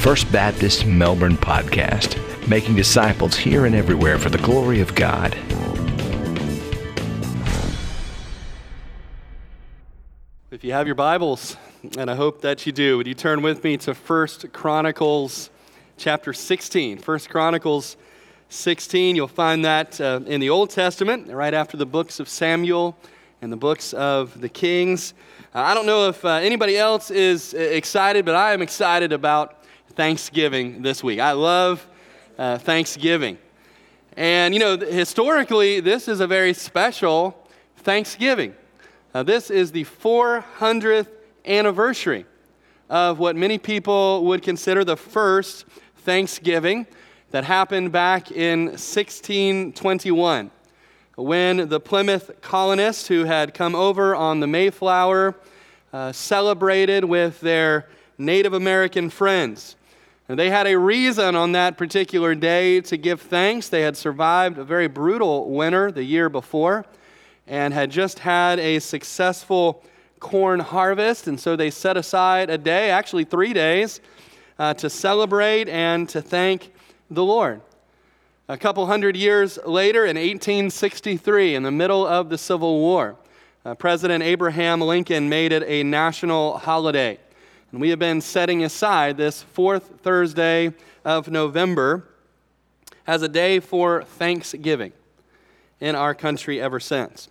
First Baptist Melbourne podcast, making disciples here and everywhere for the glory of God. If you have your Bibles, and I hope that you do, would you turn with me to First Chronicles chapter 16? First Chronicles 16, you'll find that uh, in the Old Testament, right after the books of Samuel and the books of the Kings. Uh, I don't know if uh, anybody else is uh, excited, but I am excited about Thanksgiving this week. I love uh, Thanksgiving. And, you know, historically, this is a very special Thanksgiving. Uh, this is the 400th anniversary of what many people would consider the first Thanksgiving that happened back in 1621 when the Plymouth colonists who had come over on the Mayflower uh, celebrated with their Native American friends. And they had a reason on that particular day to give thanks. They had survived a very brutal winter the year before and had just had a successful corn harvest. And so they set aside a day, actually three days, uh, to celebrate and to thank the Lord. A couple hundred years later, in 1863, in the middle of the Civil War, uh, President Abraham Lincoln made it a national holiday. And we have been setting aside this fourth Thursday of November as a day for Thanksgiving in our country ever since.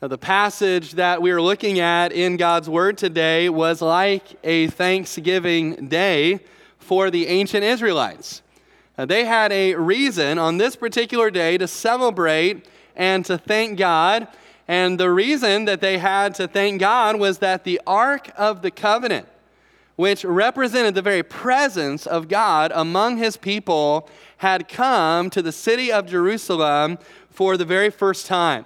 Now, the passage that we are looking at in God's Word today was like a Thanksgiving day for the ancient Israelites. Now, they had a reason on this particular day to celebrate and to thank God. And the reason that they had to thank God was that the Ark of the Covenant, which represented the very presence of God among his people, had come to the city of Jerusalem for the very first time.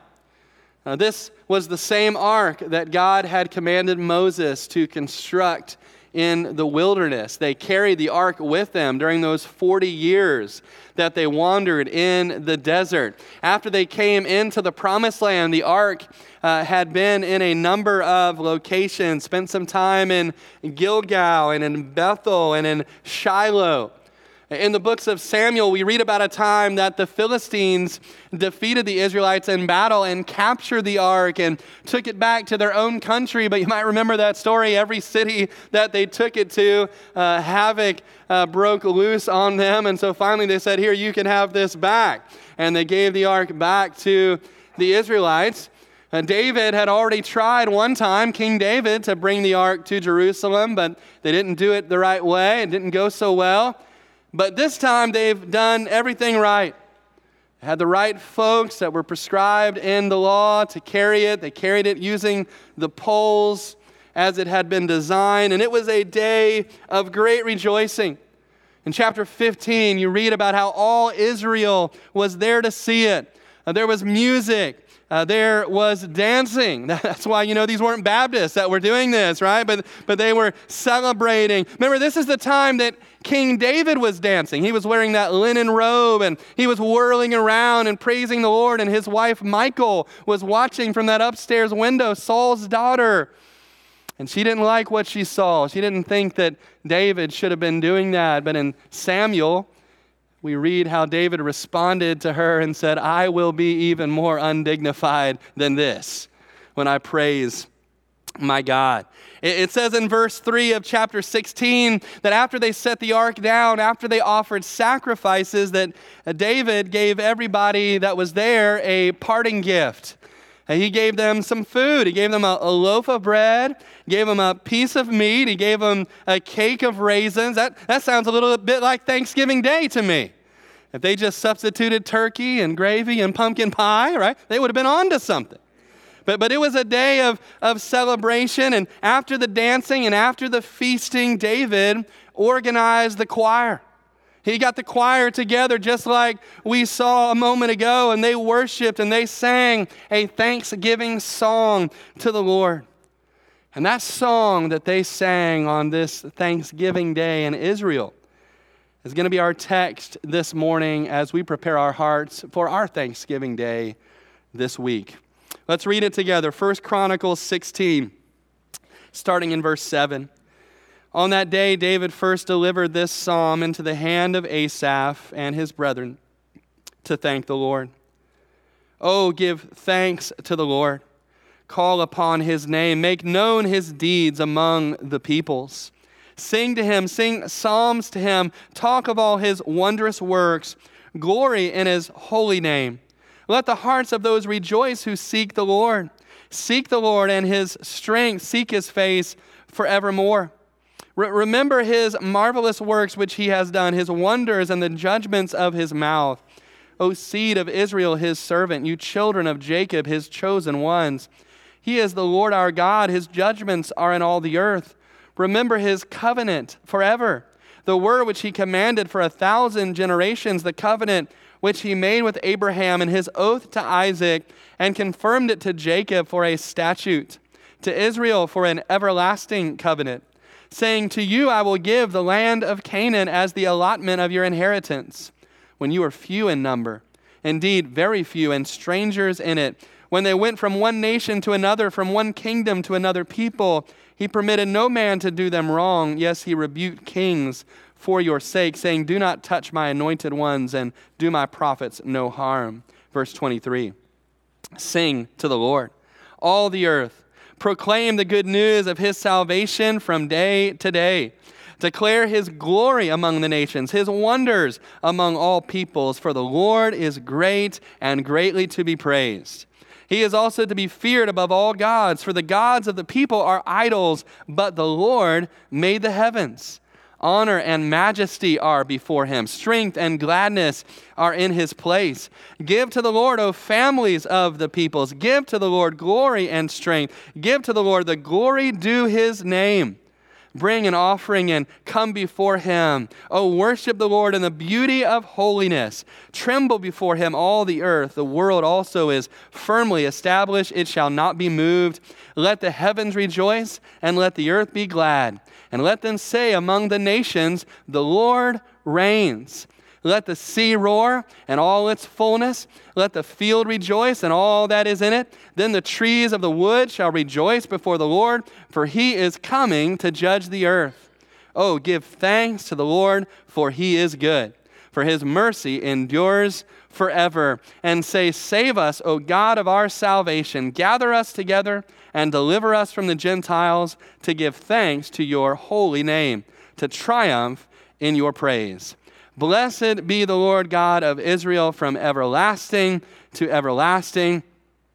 Now, this was the same ark that God had commanded Moses to construct in the wilderness. They carried the ark with them during those 40 years that they wandered in the desert. After they came into the promised land, the ark uh, had been in a number of locations, spent some time in Gilgal and in Bethel and in Shiloh. In the books of Samuel, we read about a time that the Philistines defeated the Israelites in battle and captured the ark and took it back to their own country. But you might remember that story. Every city that they took it to, uh, havoc uh, broke loose on them. And so finally they said, Here, you can have this back. And they gave the ark back to the Israelites. Uh, David had already tried one time, King David, to bring the ark to Jerusalem, but they didn't do it the right way. It didn't go so well. But this time they've done everything right. They had the right folks that were prescribed in the law to carry it. They carried it using the poles as it had been designed. And it was a day of great rejoicing. In chapter 15, you read about how all Israel was there to see it. There was music. Uh, there was dancing. That's why, you know, these weren't Baptists that were doing this, right? But, but they were celebrating. Remember, this is the time that King David was dancing. He was wearing that linen robe and he was whirling around and praising the Lord. And his wife, Michal, was watching from that upstairs window, Saul's daughter. And she didn't like what she saw. She didn't think that David should have been doing that. But in Samuel, we read how David responded to her and said, I will be even more undignified than this when I praise my God. It says in verse 3 of chapter 16 that after they set the ark down, after they offered sacrifices, that David gave everybody that was there a parting gift. He gave them some food. He gave them a, a, loaf of bread, gave them a piece of meat, he gave them a cake of raisins. That, that sounds a little bit like Thanksgiving Day to me. If they just substituted turkey and gravy and pumpkin pie, right, they would have been on to something. But, but it was a day of, of celebration, and after the dancing and after the feasting, David organized the choir. He got the choir together just like we saw a moment ago, and they worshiped and they sang a thanksgiving song to the Lord. And that song that they sang on this Thanksgiving day in Israel is going to be our text this morning as we prepare our hearts for our Thanksgiving Day this week. Let's read it together. First Chronicles 16, starting in verse 7. On that day, David first delivered this psalm into the hand of Asaph and his brethren to thank the Lord. Oh, give thanks to the Lord. Call upon his name. Make known his deeds among the peoples. Sing to him, sing psalms to him, talk of all his wondrous works, glory in his holy name. Let the hearts of those rejoice who seek the Lord. Seek the Lord and his strength, seek his face forevermore. Re- remember his marvelous works which he has done, his wonders and the judgments of his mouth. O seed of Israel, his servant, you children of Jacob, his chosen ones. He is the Lord our God, his judgments are in all the earth. Remember his covenant forever, the word which he commanded for a thousand generations, the covenant which he made with Abraham and his oath to Isaac, and confirmed it to Jacob for a statute, to Israel for an everlasting covenant saying, To you I will give the land of Canaan as the allotment of your inheritance, when you were few in number, indeed very few, and strangers in it. When they went from one nation to another, from one kingdom to another people, he permitted no man to do them wrong. Yes, he rebuked kings for your sake, saying, Do not touch my anointed ones, and do my prophets no harm. Verse 23 Sing to the Lord, all the earth proclaim the good news of his salvation from day to day. Declare his glory among the nations, his wonders among all peoples, for the Lord is great and greatly to be praised. He is also to be feared above all gods, for the gods of the people are idols, but the Lord made the heavens. Honor and majesty are before him. Strength and gladness are in his place. Give to the Lord, O families of the peoples. Give to the Lord glory and strength. Give to the Lord the glory due his name. Bring an offering and come before him. O worship the Lord in the beauty of holiness. Tremble before him, all the earth. The world also is firmly established, it shall not be moved. Let the heavens rejoice, and let the earth be glad. And let them say among the nations, The Lord reigns. Let the sea roar and all its fullness. Let the field rejoice and all that is in it. Then the trees of the wood shall rejoice before the Lord, for he is coming to judge the earth. Oh, give thanks to the Lord, for he is good, for his mercy endures forever. And say, Save us, O God of our salvation. Gather us together and deliver us from the Gentiles to give thanks to your holy name, to triumph in your praise. Blessed be the Lord God of Israel from everlasting to everlasting.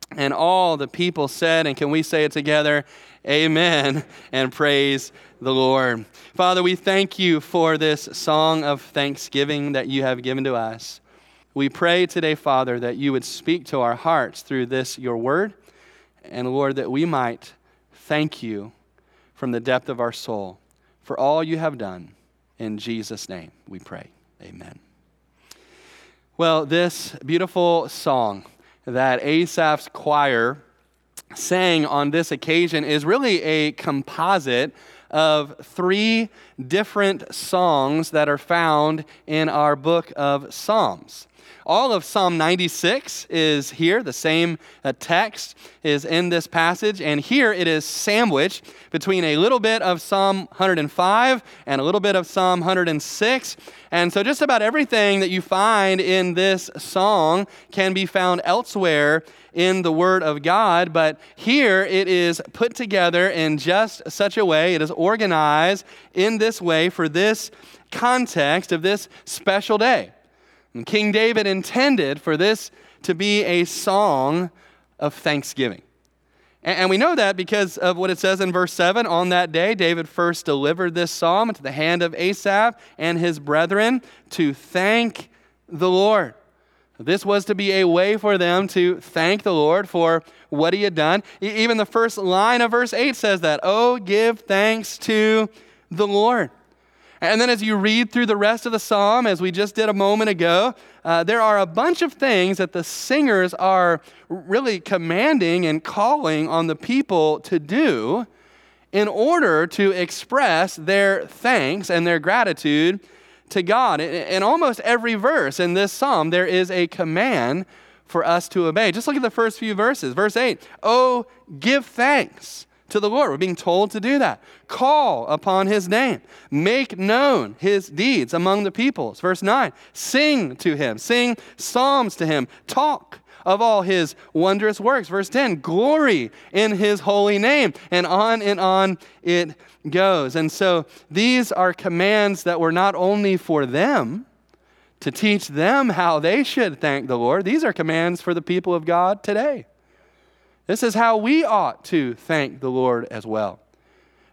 And all the people said, and can we say it together? Amen and praise the Lord. Father, we thank you for this song of thanksgiving that you have given to us. We pray today, Father, that you would speak to our hearts through this, your word. And Lord, that we might thank you from the depth of our soul for all you have done. In Jesus' name we pray. Amen. Well, this beautiful song that Asaph's choir sang on this occasion is really a composite of three different songs that are found in our book of Psalms. All of Psalm 96 is here. The same uh, text is in this passage. And here it is sandwiched between a little bit of Psalm 105 and a little bit of Psalm 106. And so just about everything that you find in this song can be found elsewhere in the Word of God, but here it is put together in just such a way, it is organized in this way for this context of this special day. And King David intended for this to be a song of thanksgiving. And we know that because of what it says in verse 7. On that day, David first delivered this psalm into the hand of Asaph and his brethren to thank the Lord. This was to be a way for them to thank the Lord for what he had done. Even the first line of verse 8 says that, Oh, give thanks to the Lord. And then as you read through the rest of the psalm, as we just did a moment ago, uh, there are a bunch of things that the singers are really commanding and calling on the people to do in order to express their thanks and their gratitude to God. In almost every verse in this psalm, there is a command for us to obey. Just look at the first few verses. Verse 8 Oh, give thanks to the Lord. We're being told to do that. Call upon his name. Make known his deeds among the peoples. Verse 9 Sing to him, sing psalms to him, talk of all his wondrous works. Verse 10 Glory in his holy name. And on and on it goes. And so these are commands that were not only for them to teach them how they should thank the Lord, these are commands for the people of God today. This is how we ought to thank the Lord as well.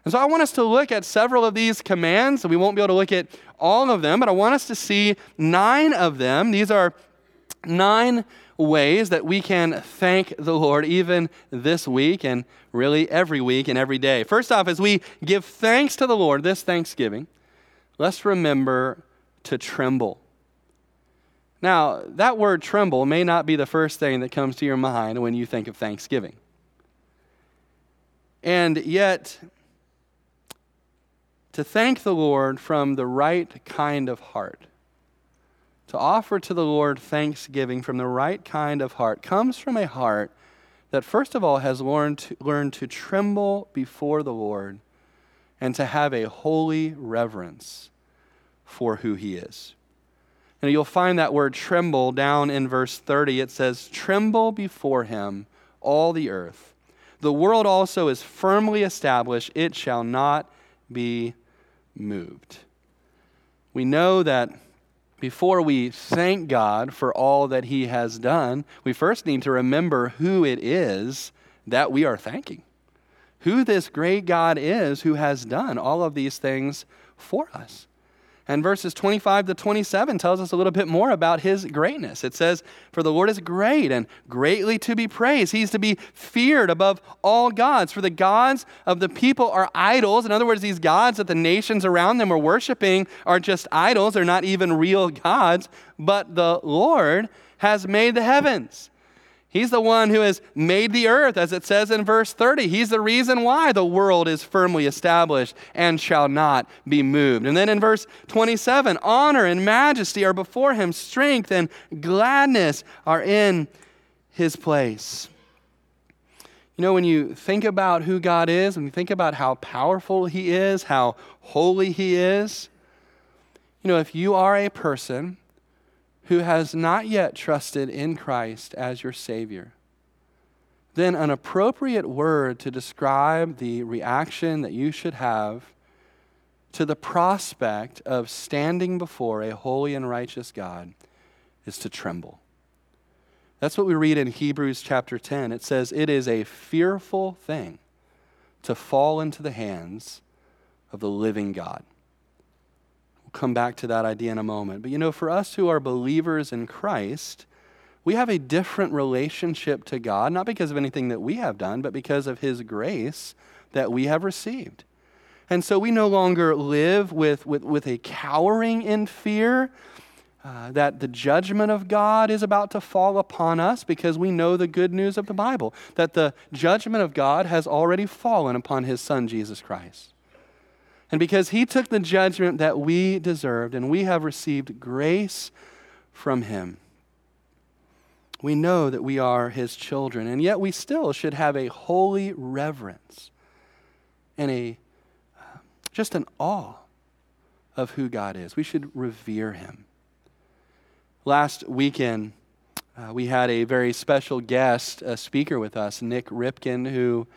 And so I want us to look at several of these commands. We won't be able to look at all of them, but I want us to see nine of them. These are nine ways that we can thank the Lord even this week and really every week and every day. First off, as we give thanks to the Lord this Thanksgiving, let's remember to tremble. Now, that word tremble may not be the first thing that comes to your mind when you think of Thanksgiving. And yet, to thank the Lord from the right kind of heart, to offer to the Lord thanksgiving from the right kind of heart, comes from a heart that, first of all, has learned to, learned to tremble before the Lord and to have a holy reverence for who He is. And you'll find that word tremble down in verse 30. It says, Tremble before him, all the earth. The world also is firmly established, it shall not be moved. We know that before we thank God for all that he has done, we first need to remember who it is that we are thanking. Who this great God is who has done all of these things for us. And verses 25 to 27 tells us a little bit more about his greatness. It says, For the Lord is great and greatly to be praised. He's to be feared above all gods. For the gods of the people are idols. In other words, these gods that the nations around them are worshiping are just idols. They're not even real gods. But the Lord has made the heavens He's the one who has made the earth, as it says in verse 30. He's the reason why the world is firmly established and shall not be moved. And then in verse 27, honor and majesty are before him, strength and gladness are in his place. You know, when you think about who God is, when you think about how powerful he is, how holy he is, you know, if you are a person who has not yet trusted in Christ as your Savior, then an appropriate word to describe the reaction that you should have to the prospect of standing before a holy and righteous God is to tremble. That's what we read in Hebrews chapter 10. It says, It is a fearful thing to fall into the hands of the living God. We'll come back to that idea in a moment. But you know, for us who are believers in Christ, we have a different relationship to God, not because of anything that we have done, but because of His grace that we have received. And so we no longer live with, with, with a cowering in fear uh, that the judgment of God is about to fall upon us because we know the good news of the Bible, that the judgment of God has already fallen upon His Son, Jesus Christ. And because he took the judgment that we deserved and we have received grace from him, we know that we are his children. And yet we still should have a holy reverence and a just an awe of who God is. We should revere him. Last weekend, uh, we had a very special guest, a speaker with us, Nik Ripken, who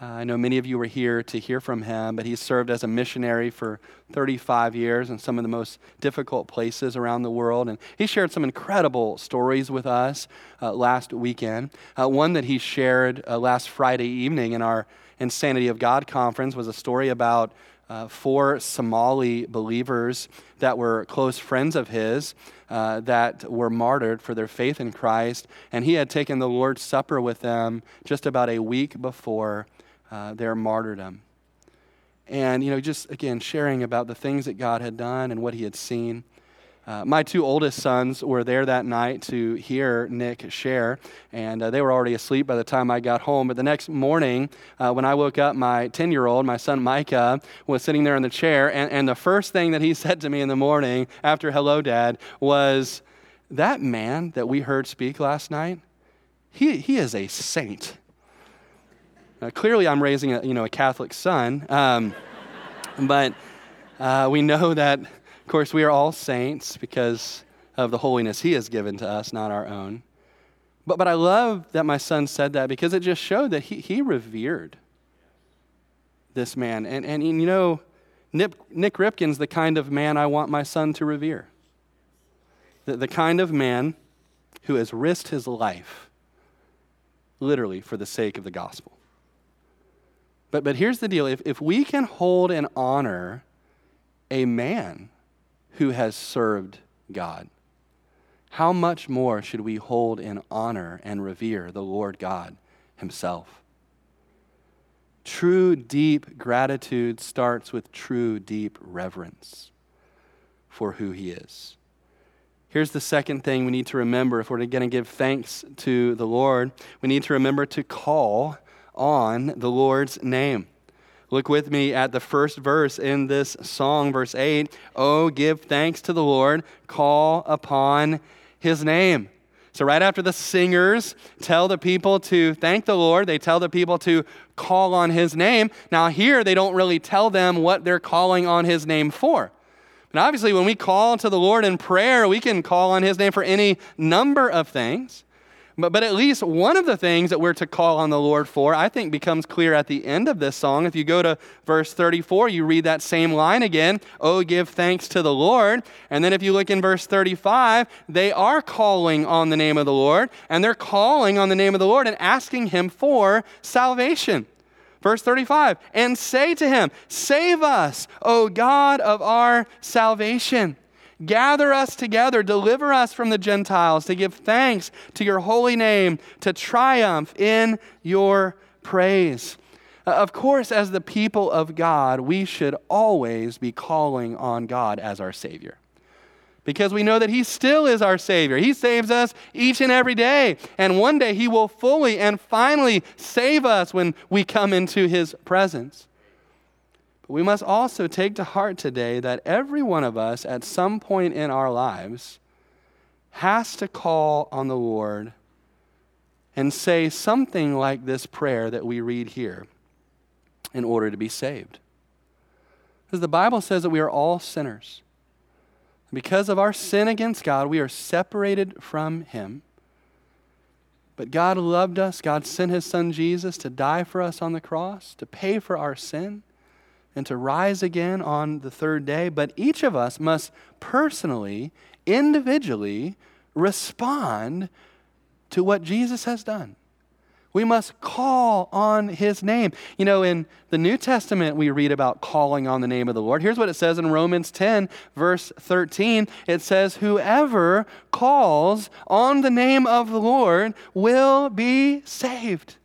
uh, I know many of you were here to hear from him, but he's served as a missionary for 35 years in some of the most difficult places around the world. And he shared some incredible stories with us uh, last weekend. Uh, one that he shared uh, last Friday evening in our Insanity of God conference was a story about uh, four Somali believers that were close friends of his uh, that were martyred for their faith in Christ. And he had taken the Lord's Supper with them just about a week before uh, their martyrdom. And, you know, just again, sharing about the things that God had done and what he had seen. Uh, my two oldest sons were there that night to hear Nik share, and uh, they were already asleep by the time I got home. But the next morning, uh, when I woke up, my 10 year old, my son Micah, was sitting there in the chair, and, and the first thing that he said to me in the morning after Hello, Dad, was, That man that we heard speak last night, he, he is a saint. Now, clearly, I'm raising a, you know, a Catholic son, um, but uh, we know that, of course, we are all saints because of the holiness he has given to us, not our own. But, but I love that my son said that because it just showed that he, he revered this man. And, and you know, Nik, Nik Ripken's the kind of man I want my son to revere. The, the kind of man who has risked his life, literally, for the sake of the gospel. But, but here's the deal if, if we can hold and honor a man who has served God, how much more should we hold in honor and revere the Lord God Himself? True, deep gratitude starts with true, deep reverence for who He is. Here's the second thing we need to remember if we're going to give thanks to the Lord. We need to remember to call on the Lord's name. Look with me at the first verse in this song, verse 8. Oh, give thanks to the Lord, call upon his name. So, right after the singers tell the people to thank the Lord, they tell the people to call on his name. Now, here they don't really tell them what they're calling on his name for. But obviously, when we call to the Lord in prayer, we can call on his name for any number of things. But, but at least one of the things that we're to call on the Lord for, I think, becomes clear at the end of this song. If you go to verse 34, you read that same line again Oh, give thanks to the Lord. And then if you look in verse 35, they are calling on the name of the Lord, and they're calling on the name of the Lord and asking Him for salvation. Verse 35, and say to him, Save us, O God of our salvation. Gather us together, deliver us from the Gentiles, to give thanks to your holy name, to triumph in your praise. Uh, of course, as the people of God, we should always be calling on God as our Savior. Because we know that He still is our Savior. He saves us each and every day. And one day He will fully and finally save us when we come into His presence. We must also take to heart today that every one of us at some point in our lives has to call on the Lord and say something like this prayer that we read here in order to be saved. Because the Bible says that we are all sinners. Because of our sin against God, we are separated from Him. But God loved us. God sent His Son Jesus to die for us on the cross, to pay for our sin and to rise again on the third day. But each of us must personally, individually respond to what Jesus has done. We must call on his name. You know, in the New Testament, we read about calling on the name of the Lord. Here's what it says in Romans 10, verse 13 it says, Whoever calls on the name of the Lord will be saved.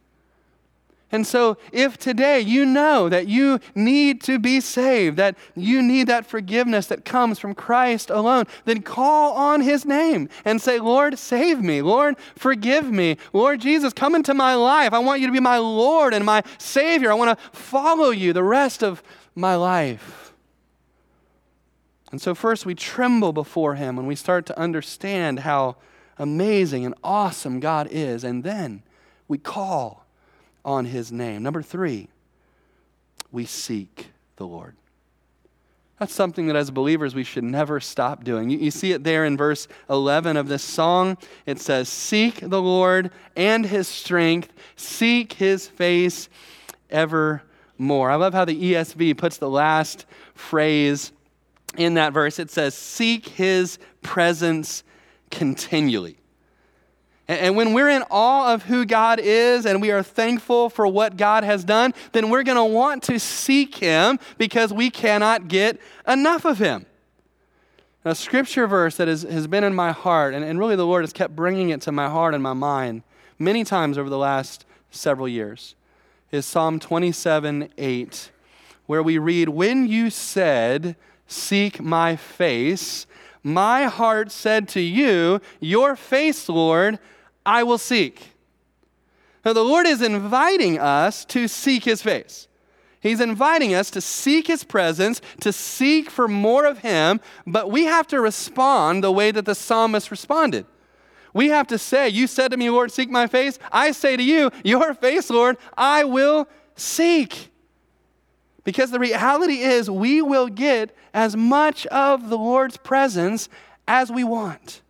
And so, if today you know that you need to be saved, that you need that forgiveness that comes from Christ alone, then call on his name and say, Lord, save me. Lord, forgive me. Lord Jesus, come into my life. I want you to be my Lord and my Savior. I want to follow you the rest of my life. And so, first, we tremble before him and we start to understand how amazing and awesome God is. And then we call on his name. Number three, we seek the Lord. That's something that as believers we should never stop doing. You, you, see it there in verse 11 of this song. It says, Seek the Lord and his strength, seek his face evermore. I love how the ESV puts the last phrase in that verse. It says, Seek his presence continually. And when we're in awe of who God is and we are thankful for what God has done, then we're going to want to seek Him because we cannot get enough of Him. A scripture verse that is, has been in my heart, and, and really the Lord has kept bringing it to my heart and my mind many times over the last several years, is Psalm 27 8, where we read, When you said, Seek my face, my heart said to you, Your face, Lord, I will seek. Now, the Lord is inviting us to seek his face. He's inviting us to seek his presence, to seek for more of him, but we have to respond the way that the psalmist responded. We have to say, You said to me, Lord, seek my face. I say to you, Your face, Lord, I will seek. Because the reality is, we will get as much of the Lord's presence as we want.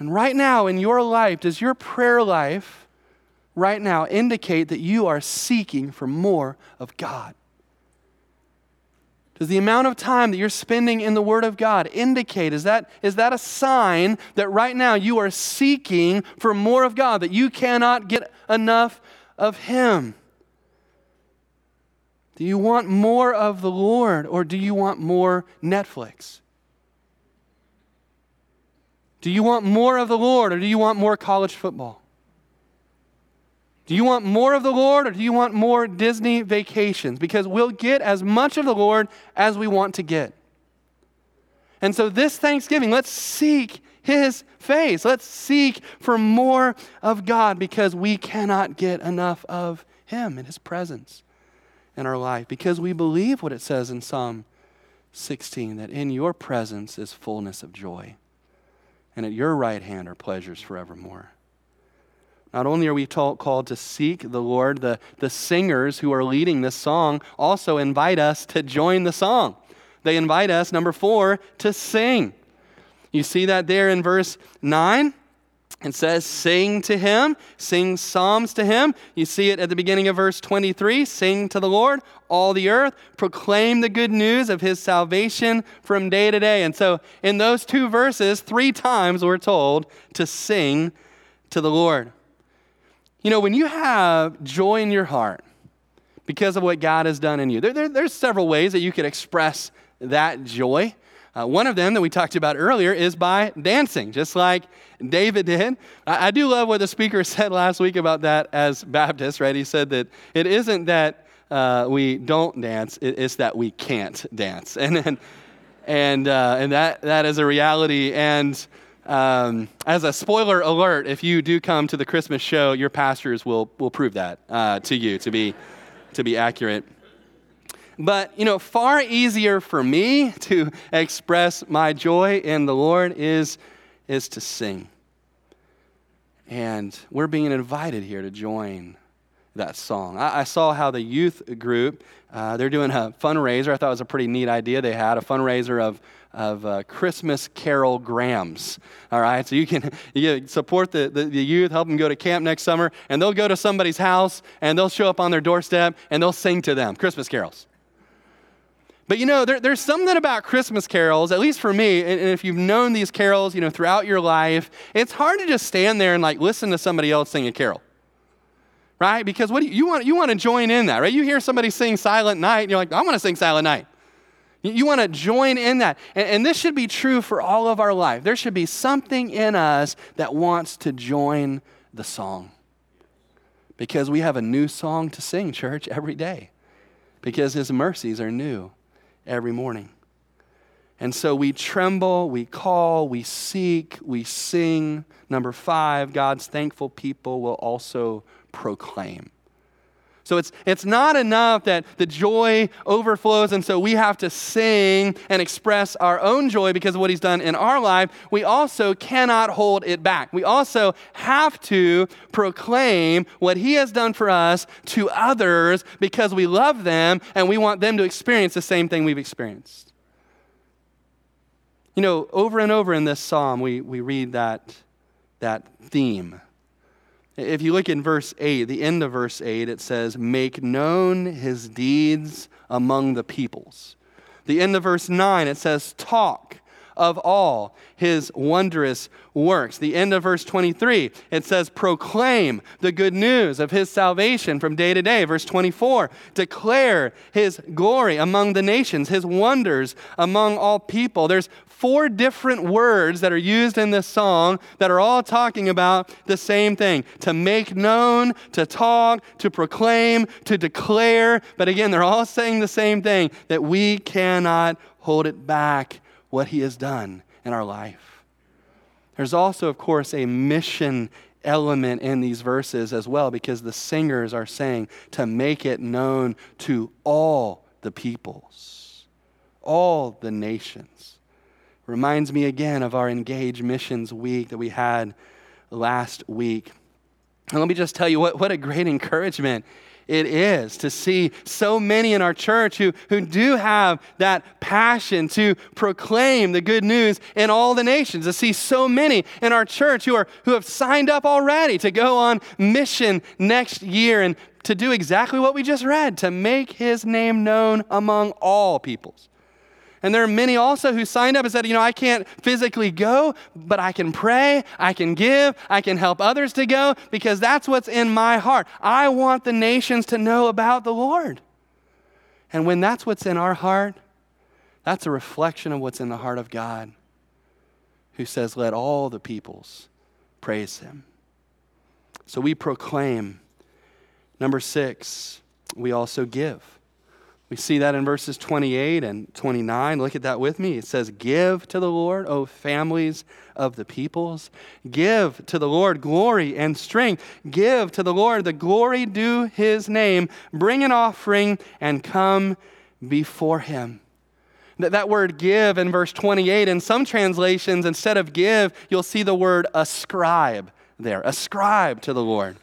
And right now in your life, does your prayer life right now indicate that you are seeking for more of God? Does the amount of time that you're spending in the Word of God indicate, is that, is that a sign that right now you are seeking for more of God, that you cannot get enough of Him? Do you want more of the Lord or do you want more Netflix? Do you want more of the Lord or do you want more college football? Do you want more of the Lord or do you want more Disney vacations? Because we'll get as much of the Lord as we want to get. And so, this Thanksgiving, let's seek His face. Let's seek for more of God because we cannot get enough of Him and His presence in our life. Because we believe what it says in Psalm 16 that in your presence is fullness of joy, and at your right hand are pleasures forevermore. Not only are we called to seek the Lord, the, the singers who are leading this song also invite us to join the song. They invite us, number four, to sing. You see that there in verse 9? It says, Sing to him, sing psalms to him. You see it at the beginning of verse 23 Sing to the Lord, all the earth, proclaim the good news of his salvation from day to day. And so, in those two verses, three times we're told to sing to the Lord. You know, when you have joy in your heart because of what God has done in you, there, there, there's several ways that you could express that joy. Uh, one of them that we talked about earlier is by dancing, just like David did. I, I do love what the speaker said last week about that as Baptists, right? He said that it isn't that uh, we don't dance, it, it's that we can't dance. And, and, and, uh, and that, that is a reality. And um, as a spoiler alert, if you do come to the Christmas show, your pastors will, will prove that uh, to you to be, to be accurate. But, you know, far easier for me to express my joy in the Lord is, is to sing. And we're being invited here to join that song. I, I saw how the youth group, uh, they're doing a fundraiser. I thought it was a pretty neat idea. They had a fundraiser of of uh, Christmas Carol Grams. All right, so you can, you support the, the, the, youth, help them go to camp next summer, and they'll go to somebody's house and they'll show up on their doorstep and they'll sing to them Christmas carols. But you know, there, there's something about Christmas carols, at least for me, and, and if you've known these carols, you know, throughout your life, it's hard to just stand there and like listen to somebody else sing a carol right? Because what you, you, want? You want to join in that, right? You hear somebody sing Silent Night, and you're like, I want to sing Silent Night. You want to join in that. And, and, this should be true for all of our life. There should be something in us that wants to join the song. Because we have a new song to sing, church, every day. Because his mercies are new every morning. And so we tremble, we call, we seek, we sing. Number five, God's thankful people will also proclaim. So it's, it's not enough that the joy overflows, and so we have to sing and express our own joy because of what He's done in our life. We also cannot hold it back. We also have to proclaim what He has done for us to others because we love them and we want them to experience the same thing we've experienced. You know, over and over in this psalm, we, we read that, that theme if you look in verse 8, the end of verse 8, it says, Make known his deeds among the peoples. The end of verse 9, it says, Talk of all his wondrous works. The end of verse 23, it says, Proclaim the good news of his salvation from day to day. Verse 24, declare his glory among the nations, his wonders among all people. There's four different words that are used in this song that are all talking about the same thing to make known, to talk, to proclaim, to declare. But again, they're all saying the same thing that we cannot hold it back what he has done in our life. There's also, of course, a mission element in these verses as well because the singers are saying to make it known to all the peoples, all the nations Reminds me again of our Engage Missions week that we had last week. And let me just tell you what, what a great encouragement it is to see so many in our church who, who do have that passion to proclaim the good news in all the nations, to see so many in our church who, are, who have signed up already to go on mission next year and to do exactly what we just read to make his name known among all peoples. And there are many also who signed up and said, you know, I can't physically go, but I can pray, I can give, I can help others to go because that's what's in my heart. I want the nations to know about the Lord. And when that's what's in our heart, that's a reflection of what's in the heart of God, who says, let all the peoples praise him. So we proclaim. Number six, we also give. We see that in verses 28 and 29. Look at that with me. It says, Give to the Lord, O families of the peoples. Give to the Lord glory and strength. Give to the Lord the glory due his name. Bring an offering and come before him. That, word give in verse 28, in some translations, instead of give, you'll see the word ascribe there. Ascribe to the Lord.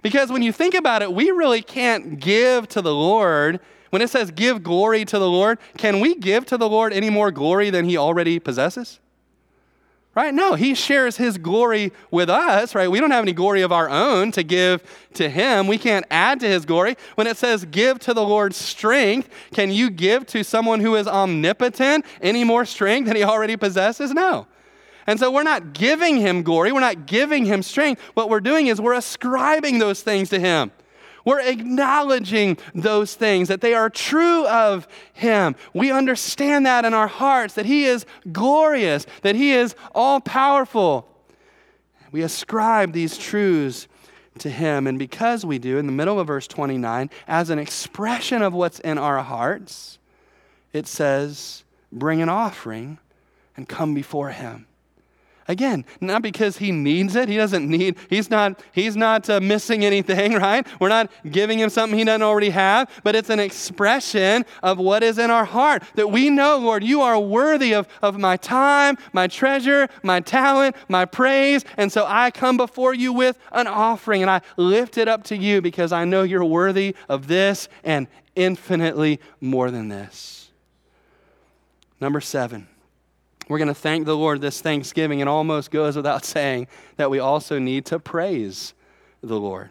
Because when you think about it, we really can't give to the Lord when it says give glory to the Lord, can we give to the Lord any more glory than he already possesses? Right? No, he shares his glory with us, right? We don't have any glory of our own to give to him. We can't add to his glory. When it says give to the Lord strength, can you give to someone who is omnipotent any more strength than he already possesses? No. And so we're not giving him glory, we're not giving him strength. What we're doing is we're ascribing those things to him. We're acknowledging those things, that they are true of Him. We understand that in our hearts, that He is glorious, that He is all powerful. We ascribe these truths to Him. And because we do, in the middle of verse 29, as an expression of what's in our hearts, it says, Bring an offering and come before Him. Again, not because he needs it. He doesn't need, he's not, he's not uh, missing anything, right? We're not giving him something he doesn't already have, but it's an expression of what is in our heart. That we know, Lord, you are worthy of, of my time, my treasure, my talent, my praise. And so I come before you with an offering and I lift it up to you because I know you're worthy of this and infinitely more than this. Number seven we're going to thank the Lord this Thanksgiving. It almost goes without saying that we also need to praise the Lord.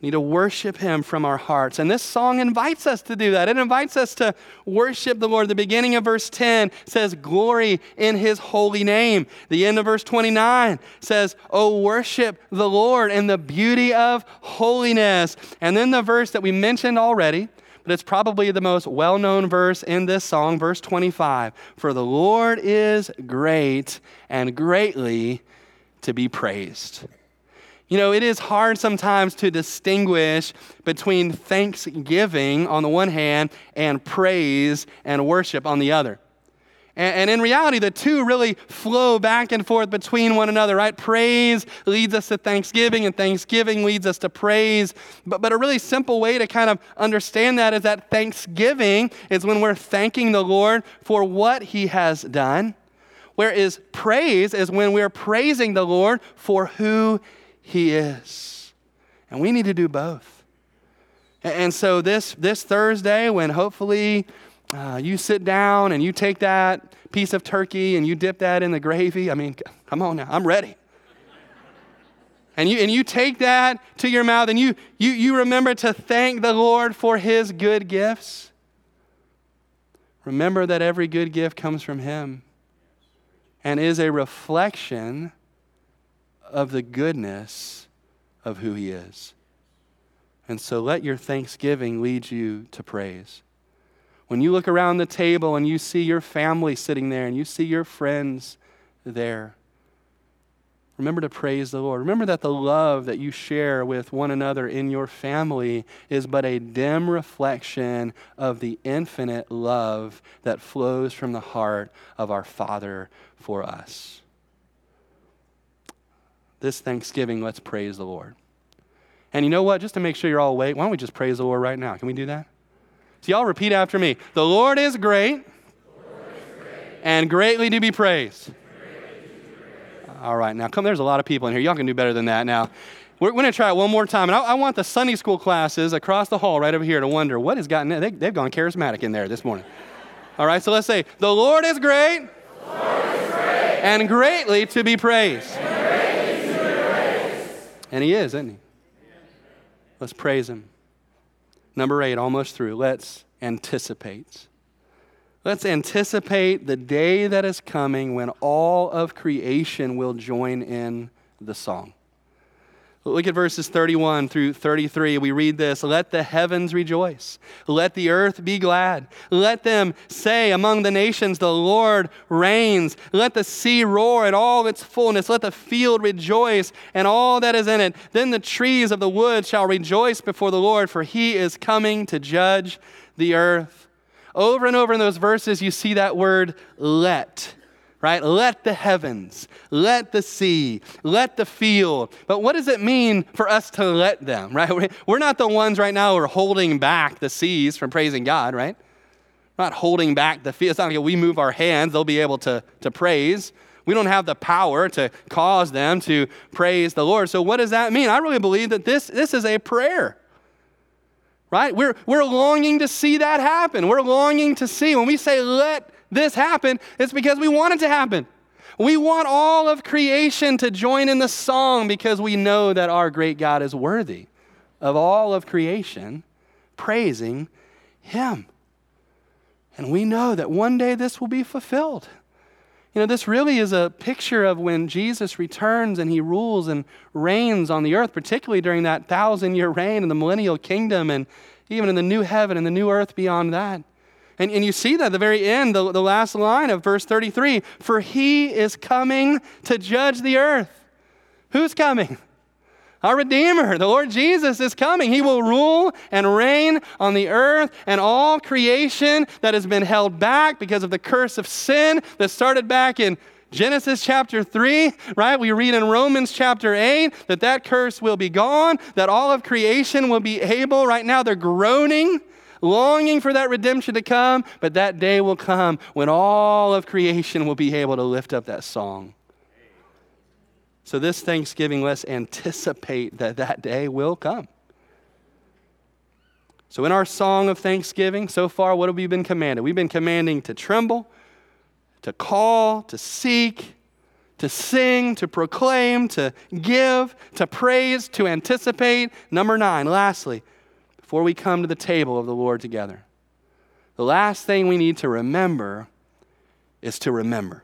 We need to worship Him from our hearts. And this song invites us to do that. It invites us to worship the Lord. The beginning of verse 10 says, Glory in His holy name. The end of verse 29 says, Oh, worship the Lord in the beauty of holiness. And then the verse that we mentioned already, but it's probably the most well known verse in this song, verse 25. For the Lord is great and greatly to be praised. You know, it is hard sometimes to distinguish between thanksgiving on the one hand and praise and worship on the other. And, in reality, the two really flow back and forth between one another, right? Praise leads us to thanksgiving, and thanksgiving leads us to praise. But, but a really simple way to kind of understand that is that thanksgiving is when we're thanking the Lord for what he has done, whereas praise is when we're praising the Lord for who he is. And we need to do both. And so this, this Thursday, when hopefully uh, you sit down and you take that piece of turkey and you dip that in the gravy. I mean, come on now, I'm ready. And you, and you take that to your mouth and you, you, you remember to thank the Lord for his good gifts. Remember that every good gift comes from him and is a reflection of the goodness of who he is. And so let your thanksgiving lead you to praise. When you look around the table and you see your family sitting there and you see your friends there, remember to praise the Lord. Remember that the love that you share with one another in your family is but a dim reflection of the infinite love that flows from the heart of our Father for us. This Thanksgiving, let's praise the Lord. And you know what? Just to make sure you're all awake, why don't we just praise the Lord right now? Can we do that? So, y'all repeat after me The Lord is great, and greatly to be praised. All right, now come, there's a lot of people in here. Y'all can do better than that. Now, we're, going to try it one more time. And I, I, want the Sunday school classes across the hall right over here to wonder what has gotten, they, they've gone charismatic in there this morning. All right, so let's say, the Lord is great, Lord is great and greatly to be praised. And, to be praised. and He is, isn't He? Let's praise Him. Number eight, almost through. Let's anticipate. Let's anticipate the day that is coming when all of creation will join in the song. Look at verses 31 through 33. We read this Let the heavens rejoice. Let the earth be glad. Let them say among the nations, The Lord reigns. Let the sea roar in all its fullness. Let the field rejoice and all that is in it. Then the trees of the wood shall rejoice before the Lord, for he is coming to judge the earth. Over and over in those verses, you see that word let right? Let the heavens, let the sea, let the field. But what does it mean for us to let them, right? We're not the ones right now who are holding back the seas from praising God, right? We're not holding back the field. It's not like we move our hands, they'll be able to, to praise. We don't have the power to cause them to praise the Lord. So, what does that mean? I really believe that this, this is a prayer right? We're, we're longing to see that happen. We're longing to see. When we say, let this happen, it's because we want it to happen. We want all of creation to join in the song because we know that our great God is worthy of all of creation praising Him. And we know that one day this will be fulfilled. You know, this really is a picture of when Jesus returns and he rules and reigns on the earth, particularly during that thousand year reign in the millennial kingdom and even in the new heaven and the new earth beyond that. And, and you see that at the very end, the, the last line of verse 33 For he is coming to judge the earth. Who's coming? Our Redeemer, the Lord Jesus, is coming. He will rule and reign on the earth and all creation that has been held back because of the curse of sin that started back in Genesis chapter 3, right? We read in Romans chapter 8 that that curse will be gone, that all of creation will be able, right now they're groaning longing for that redemption to come, but that day will come when all of creation will be able to lift up that song. So, this Thanksgiving, let's anticipate that that day will come. So, in our song of thanksgiving, so far, what have we been commanded? We've been commanding to tremble, to call, to seek, to sing, to proclaim, to give, to praise, to anticipate. Number nine, lastly, before we come to the table of the Lord together. The last thing we need to remember is to remember.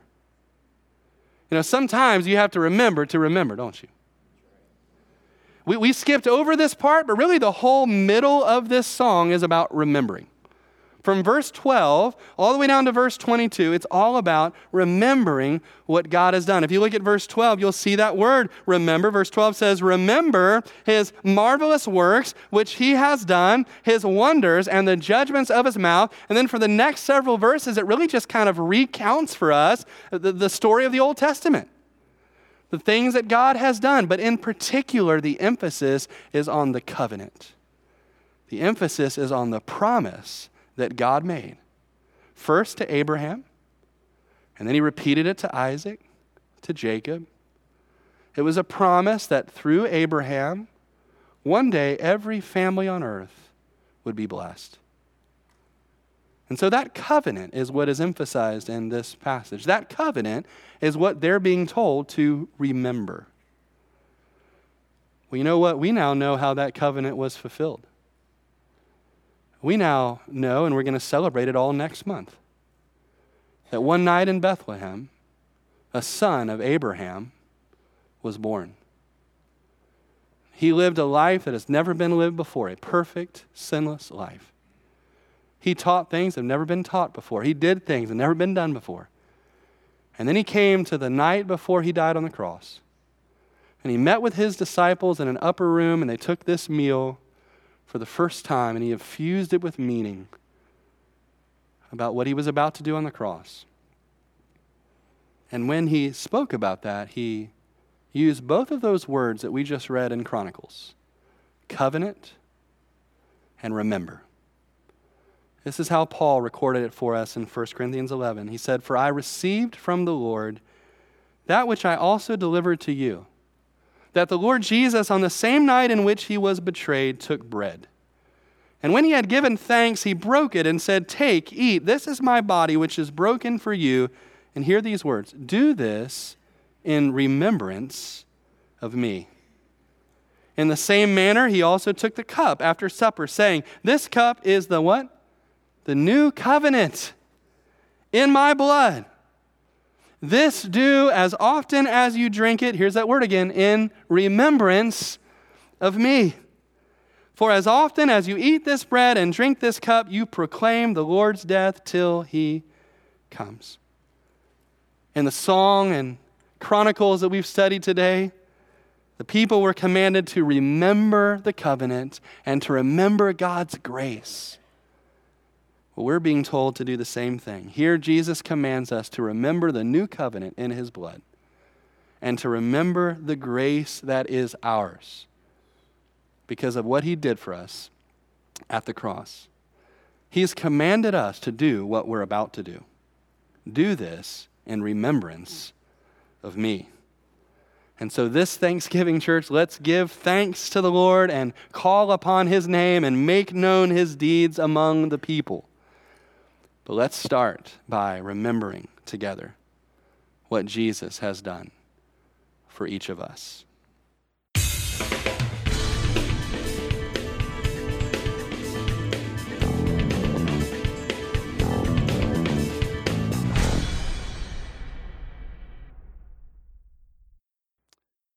You know, sometimes you have to remember to remember, don't you? We, we skipped over this part, but really the whole middle of this song is about remembering. From verse 12 all the way down to verse 22, it's all about remembering what God has done. If you look at verse 12, you'll see that word remember. Verse 12 says, Remember his marvelous works which he has done, his wonders, and the judgments of his mouth. And then for the next several verses, it really just kind of recounts for us the, the story of the Old Testament the things that God has done, but in particular, the emphasis is on the covenant. The emphasis is on the promise that God made. First to Abraham, and then he repeated it to Isaac, to Jacob. It was a promise that through Abraham, one day every family on earth would be blessed. And so that covenant is what is emphasized in this passage. That covenant is what they're being told to remember. Well, you know what? We now know how that covenant was fulfilled we now know, and we're going to celebrate it all next month, that one night in Bethlehem, a son of Abraham was born. He lived a life that has never been lived before, a perfect, sinless life. He taught things that have never been taught before. He did things that have never been done before. And then he came to the night before he died on the cross. And he met with his disciples in an upper room, and they took this meal for the first time, and he infused it with meaning about what he was about to do on the cross. And when he spoke about that, he used both of those words that we just read in Chronicles covenant and remember. This is how Paul recorded it for us in 1 Corinthians 11. He said, For I received from the Lord that which I also delivered to you, that the Lord Jesus, on the same night in which he was betrayed, took bread. And when he had given thanks, he broke it and said, Take, eat, this is my body, which is broken for you. And hear these words Do this in remembrance of me. In the same manner, he also took the cup after supper, saying, This cup is the what? The new covenant in my blood. This do as often as you drink it, here's that word again, in remembrance of me. For as often as you eat this bread and drink this cup, you proclaim the Lord's death till he comes. In the song and chronicles that we've studied today, the people were commanded to remember the covenant and to remember God's grace. Well, we're being told to do the same thing. Here, Jesus commands us to remember the new covenant in his blood and to remember the grace that is ours because of what he did for us at the cross. He has commanded us to do what we're about to do. Do this in remembrance of me. And so, this Thanksgiving, church, let's give thanks to the Lord and call upon his name and make known his deeds among the people. But let's start by remembering together what Jesus has done for each of us.